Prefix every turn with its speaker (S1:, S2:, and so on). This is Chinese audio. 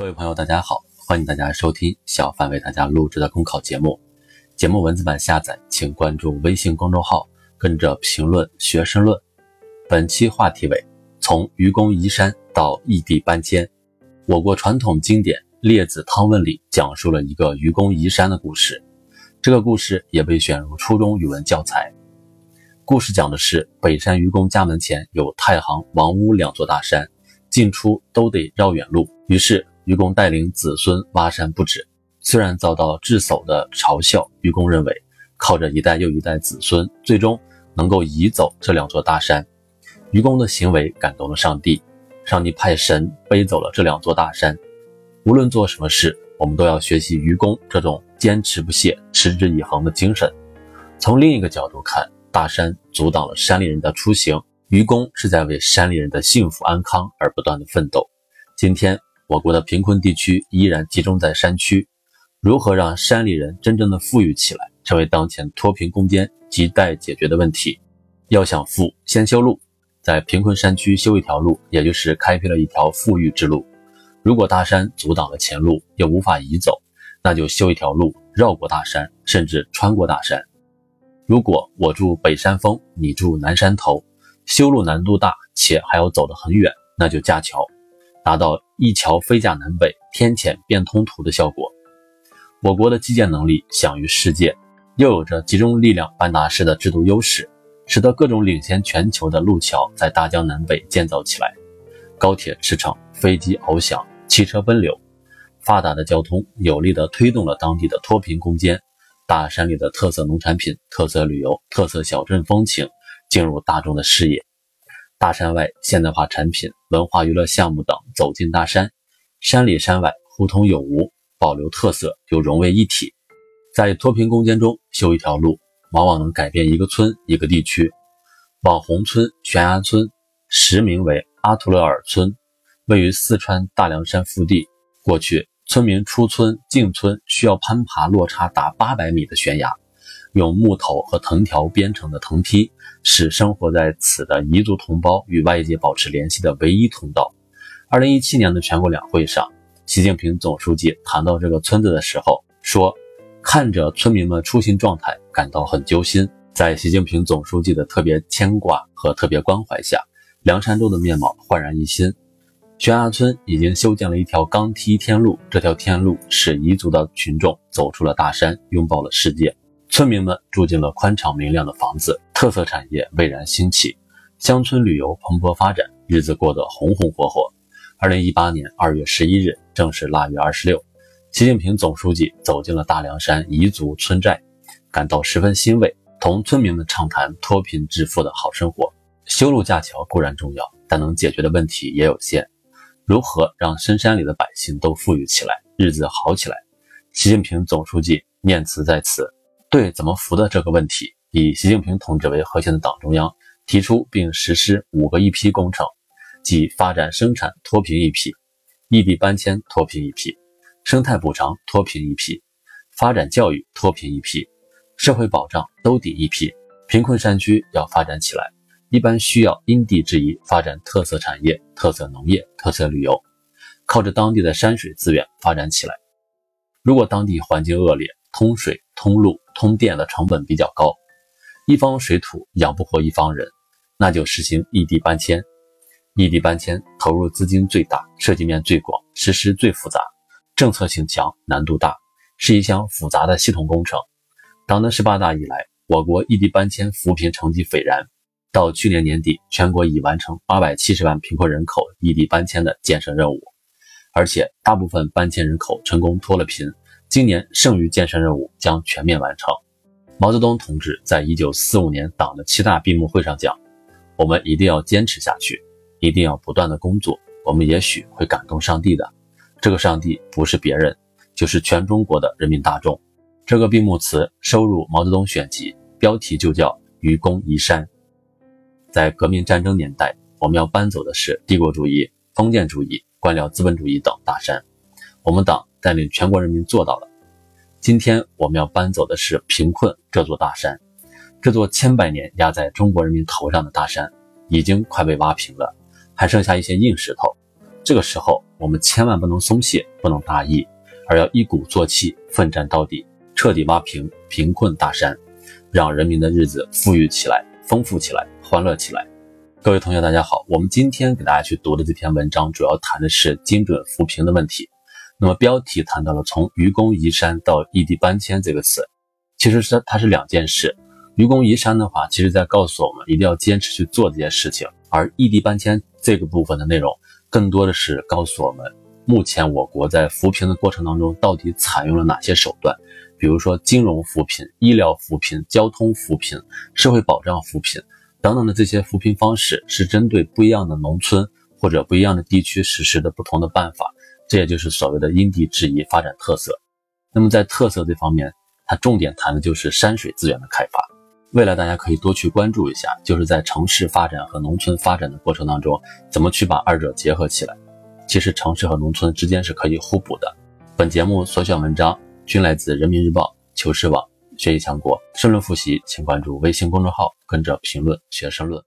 S1: 各位朋友，大家好，欢迎大家收听小范为大家录制的公考节目。节目文字版下载，请关注微信公众号，跟着评论学申论。本期话题为：从愚公移山到异地搬迁。我国传统经典《列子汤问》里讲述了一个愚公移山的故事，这个故事也被选入初中语文教材。故事讲的是北山愚公家门前有太行、王屋两座大山，进出都得绕远路，于是。愚公带领子孙挖山不止，虽然遭到智叟的嘲笑，愚公认为靠着一代又一代子孙，最终能够移走这两座大山。愚公的行为感动了上帝，上帝派神背走了这两座大山。无论做什么事，我们都要学习愚公这种坚持不懈、持之以恒的精神。从另一个角度看，大山阻挡了山里人的出行，愚公是在为山里人的幸福安康而不断的奋斗。今天。我国的贫困地区依然集中在山区，如何让山里人真正的富裕起来，成为当前脱贫攻坚亟待解决的问题。要想富，先修路，在贫困山区修一条路，也就是开辟了一条富裕之路。如果大山阻挡了前路，又无法移走，那就修一条路，绕过大山，甚至穿过大山。如果我住北山峰，你住南山头，修路难度大，且还要走得很远，那就架桥。达到一桥飞架南北、天堑变通途的效果。我国的基建能力享誉世界，又有着集中力量办大事的制度优势，使得各种领先全球的路桥在大江南北建造起来，高铁驰骋，飞机翱翔，汽车奔流，发达的交通有力地推动了当地的脱贫攻坚。大山里的特色农产品、特色旅游、特色小镇风情进入大众的视野。大山外现代化产品、文化娱乐项目等走进大山，山里山外互通有无，保留特色又融为一体。在脱贫攻坚中修一条路，往往能改变一个村、一个地区。网红村悬崖村，实名为阿图勒尔村，位于四川大凉山腹地。过去村民出村进村需要攀爬落差达八百米的悬崖。用木头和藤条编成的藤梯，是生活在此的彝族同胞与外界保持联系的唯一通道。二零一七年的全国两会上，习近平总书记谈到这个村子的时候说：“看着村民们出行状态，感到很揪心。”在习近平总书记的特别牵挂和特别关怀下，凉山州的面貌焕然一新。悬崖村已经修建了一条钢梯天路，这条天路使彝族的群众走出了大山，拥抱了世界。村民们住进了宽敞明亮的房子，特色产业蔚然兴起，乡村旅游蓬勃发展，日子过得红红火火。二零一八年二月十一日，正是腊月二十六，习近平总书记走进了大凉山彝族村寨，感到十分欣慰，同村民们畅谈脱贫致富的好生活。修路架桥固然重要，但能解决的问题也有限。如何让深山里的百姓都富裕起来，日子好起来？习近平总书记念词在此。对怎么扶的这个问题，以习近平同志为核心的党中央提出并实施五个一批工程，即发展生产脱贫一批，异地搬迁脱贫一批，生态补偿脱贫一批，发展教育脱贫一批，社会保障兜底一批。贫困山区要发展起来，一般需要因地制宜发展特色产业、特色农业、特色旅游，靠着当地的山水资源发展起来。如果当地环境恶劣，通水、通路、通电的成本比较高，一方水土养不活一方人，那就实行异地搬迁。异地搬迁投入资金最大，涉及面最广，实施最复杂，政策性强，难度大，是一项复杂的系统工程。党的十八大以来，我国异地搬迁扶贫成绩斐然，到去年年底，全国已完成八百七十万贫困人口异地搬迁的建设任务，而且大部分搬迁人口成功脱了贫。今年剩余建设任务将全面完成。毛泽东同志在一九四五年党的七大闭幕会上讲：“我们一定要坚持下去，一定要不断的工作。我们也许会感动上帝的，这个上帝不是别人，就是全中国的人民大众。”这个闭幕词收入《毛泽东选集》，标题就叫“愚公移山”。在革命战争年代，我们要搬走的是帝国主义、封建主义、官僚资本主义等大山。我们党。带领全国人民做到了。今天我们要搬走的是贫困这座大山，这座千百年压在中国人民头上的大山，已经快被挖平了，还剩下一些硬石头。这个时候我们千万不能松懈，不能大意，而要一鼓作气，奋战到底，彻底挖平贫困大山，让人民的日子富裕起来、丰富起来、欢乐起来。各位同学，大家好，我们今天给大家去读的这篇文章，主要谈的是精准扶贫的问题。那么标题谈到了从愚公移山到异地搬迁这个词，其实是它是两件事。愚公移山的话，其实在告诉我们一定要坚持去做这件事情，而异地搬迁这个部分的内容。更多的是告诉我们，目前我国在扶贫的过程当中，到底采用了哪些手段？比如说金融扶贫、医疗扶贫、交通扶贫、社会保障扶贫等等的这些扶贫方式，是针对不一样的农村或者不一样的地区实施的不同的办法。这也就是所谓的因地制宜发展特色。那么在特色这方面，它重点谈的就是山水资源的开发。未来大家可以多去关注一下，就是在城市发展和农村发展的过程当中，怎么去把二者结合起来。其实城市和农村之间是可以互补的。本节目所选文章均来自人民日报、求是网、学习强国。申论复习，请关注微信公众号，跟着评论学申论。